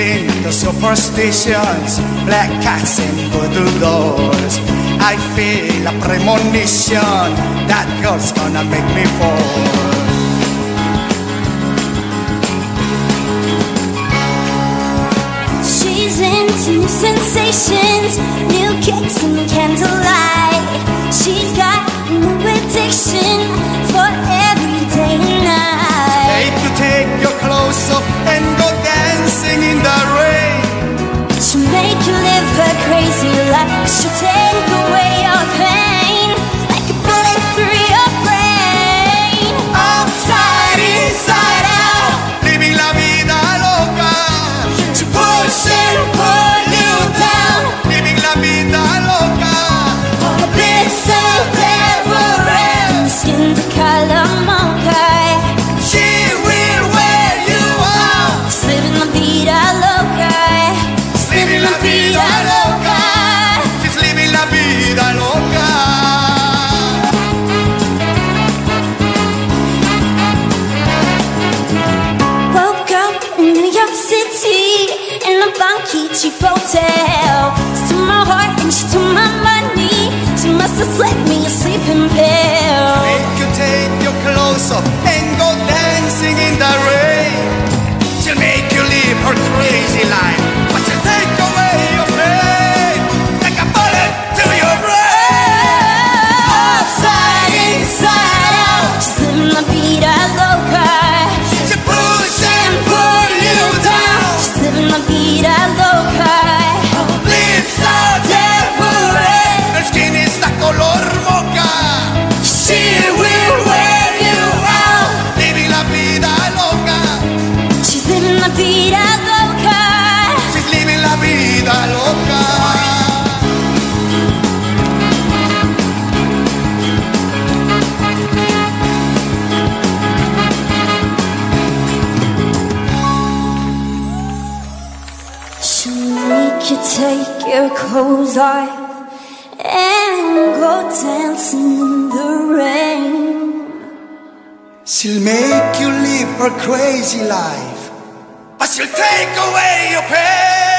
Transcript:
in the superstitions, black cats in voodoo doors. I feel a premonition that girl's gonna make me fall. She's into new sensations, new kicks in the candlelight. the city in a funky cheap hotel. She took my heart and she took my money. She must have slept me. you take your clothes off and go dancing in the rain. She'll make you live her crazy life, but she'll take away your pain.